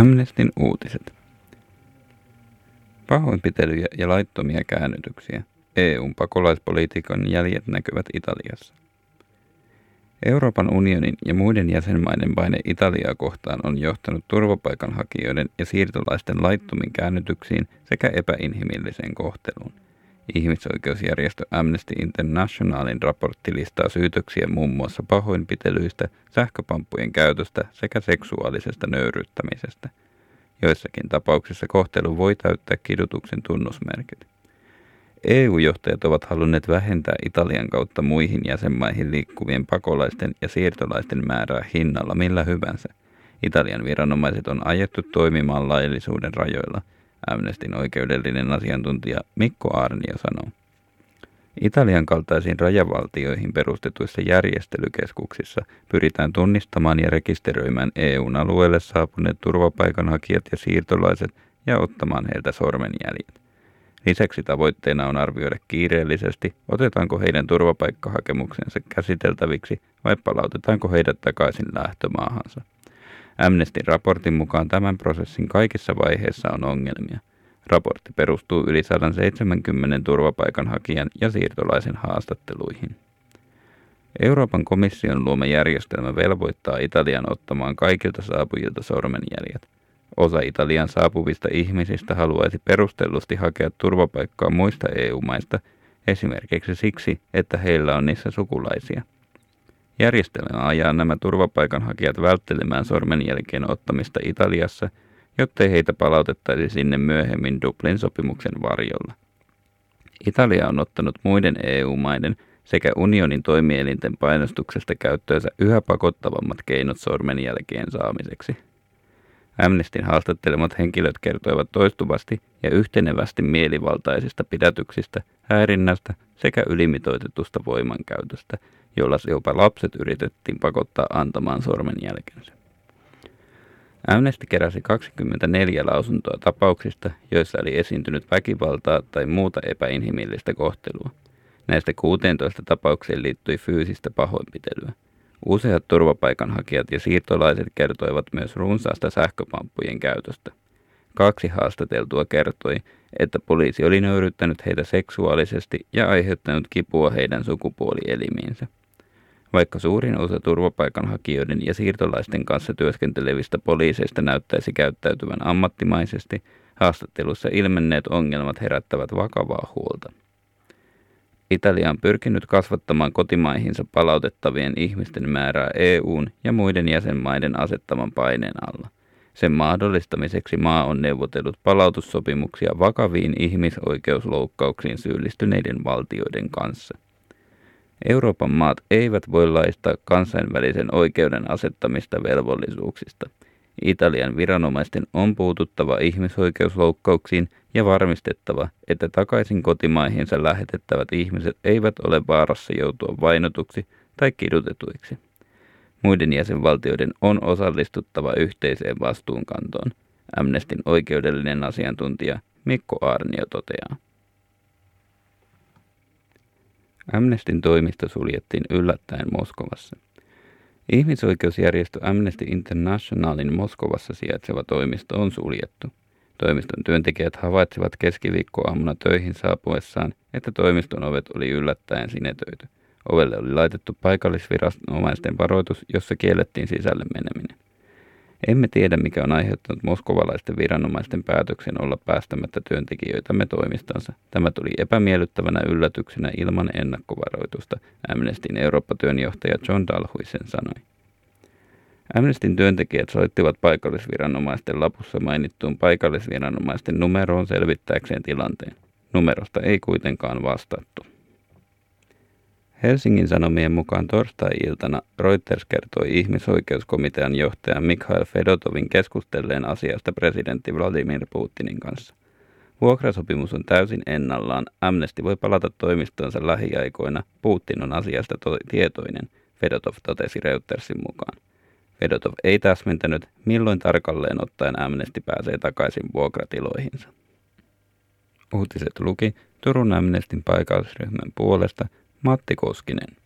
Amnestin uutiset. Pahoinpitelyjä ja laittomia käännytyksiä. EUn pakolaispolitiikan jäljet näkyvät Italiassa. Euroopan unionin ja muiden jäsenmaiden paine Italiaa kohtaan on johtanut turvapaikanhakijoiden ja siirtolaisten laittomiin käännytyksiin sekä epäinhimilliseen kohteluun. Ihmisoikeusjärjestö Amnesty Internationalin raportti listaa syytöksiä muun muassa pahoinpitelyistä, sähköpamppujen käytöstä sekä seksuaalisesta nöyryttämisestä. Joissakin tapauksissa kohtelu voi täyttää kidutuksen tunnusmerkit. EU-johtajat ovat halunneet vähentää Italian kautta muihin jäsenmaihin liikkuvien pakolaisten ja siirtolaisten määrää hinnalla millä hyvänsä. Italian viranomaiset on ajettu toimimaan laillisuuden rajoilla – Amnestin oikeudellinen asiantuntija Mikko Arnio sanoo. Italian kaltaisiin rajavaltioihin perustetuissa järjestelykeskuksissa pyritään tunnistamaan ja rekisteröimään EUn alueelle saapuneet turvapaikanhakijat ja siirtolaiset ja ottamaan heiltä sormenjäljet. Lisäksi tavoitteena on arvioida kiireellisesti, otetaanko heidän turvapaikkahakemuksensa käsiteltäviksi vai palautetaanko heidät takaisin lähtömaahansa. Amnestin raportin mukaan tämän prosessin kaikissa vaiheissa on ongelmia. Raportti perustuu yli 170 turvapaikanhakijan ja siirtolaisen haastatteluihin. Euroopan komission luoma järjestelmä velvoittaa Italian ottamaan kaikilta saapujilta sormenjäljet. Osa Italian saapuvista ihmisistä haluaisi perustellusti hakea turvapaikkaa muista EU-maista, esimerkiksi siksi, että heillä on niissä sukulaisia – Järjestelmä ajaa nämä turvapaikanhakijat välttelemään sormenjälkeen ottamista Italiassa, jottei heitä palautettaisi sinne myöhemmin Dublin sopimuksen varjolla. Italia on ottanut muiden EU-maiden sekä unionin toimielinten painostuksesta käyttöönsä yhä pakottavammat keinot sormenjälkeen saamiseksi. Amnestin haastattelemat henkilöt kertoivat toistuvasti ja yhtenevästi mielivaltaisista pidätyksistä, häirinnästä sekä ylimitoitetusta voimankäytöstä, jolla jopa lapset yritettiin pakottaa antamaan sormenjälkensä. Amnesty keräsi 24 lausuntoa tapauksista, joissa oli esiintynyt väkivaltaa tai muuta epäinhimillistä kohtelua. Näistä 16 tapaukseen liittyi fyysistä pahoinpitelyä. Useat turvapaikanhakijat ja siirtolaiset kertoivat myös runsaasta sähköpamppujen käytöstä. Kaksi haastateltua kertoi, että poliisi oli nöyryttänyt heitä seksuaalisesti ja aiheuttanut kipua heidän sukupuolielimiinsä. Vaikka suurin osa turvapaikanhakijoiden ja siirtolaisten kanssa työskentelevistä poliiseista näyttäisi käyttäytyvän ammattimaisesti, haastattelussa ilmenneet ongelmat herättävät vakavaa huolta. Italia on pyrkinyt kasvattamaan kotimaihinsa palautettavien ihmisten määrää EUn ja muiden jäsenmaiden asettaman paineen alla. Sen mahdollistamiseksi maa on neuvotellut palautussopimuksia vakaviin ihmisoikeusloukkauksiin syyllistyneiden valtioiden kanssa. Euroopan maat eivät voi laistaa kansainvälisen oikeuden asettamista velvollisuuksista. Italian viranomaisten on puututtava ihmisoikeusloukkauksiin ja varmistettava, että takaisin kotimaihinsa lähetettävät ihmiset eivät ole vaarassa joutua vainotuksi tai kidutetuiksi. Muiden jäsenvaltioiden on osallistuttava yhteiseen vastuunkantoon, Amnestin oikeudellinen asiantuntija Mikko Arnio toteaa. Amnestin toimisto suljettiin yllättäen Moskovassa. Ihmisoikeusjärjestö Amnesty Internationalin Moskovassa sijaitseva toimisto on suljettu. Toimiston työntekijät havaitsivat keskiviikkoaamuna töihin saapuessaan, että toimiston ovet oli yllättäen sinetöity. Ovelle oli laitettu paikallisviranomaisten varoitus, jossa kiellettiin sisälle meneminen. Emme tiedä, mikä on aiheuttanut moskovalaisten viranomaisten päätöksen olla päästämättä työntekijöitämme toimistansa. Tämä tuli epämiellyttävänä yllätyksenä ilman ennakkovaroitusta, Amnestin Eurooppa-työnjohtaja John Dalhuisen sanoi. Amnestin työntekijät soittivat paikallisviranomaisten lapussa mainittuun paikallisviranomaisten numeroon selvittääkseen tilanteen. Numerosta ei kuitenkaan vastattu. Helsingin Sanomien mukaan torstai-iltana Reuters kertoi ihmisoikeuskomitean johtaja Mikhail Fedotovin keskustelleen asiasta presidentti Vladimir Putinin kanssa. Vuokrasopimus on täysin ennallaan. Amnesty voi palata toimistonsa lähiaikoina. Putin on asiasta to- tietoinen, Fedotov totesi Reutersin mukaan. Fedotov ei täsmentänyt, milloin tarkalleen ottaen Amnesty pääsee takaisin vuokratiloihinsa. Uutiset luki Turun Amnestin paikallisryhmän puolesta – Matti Koskinen.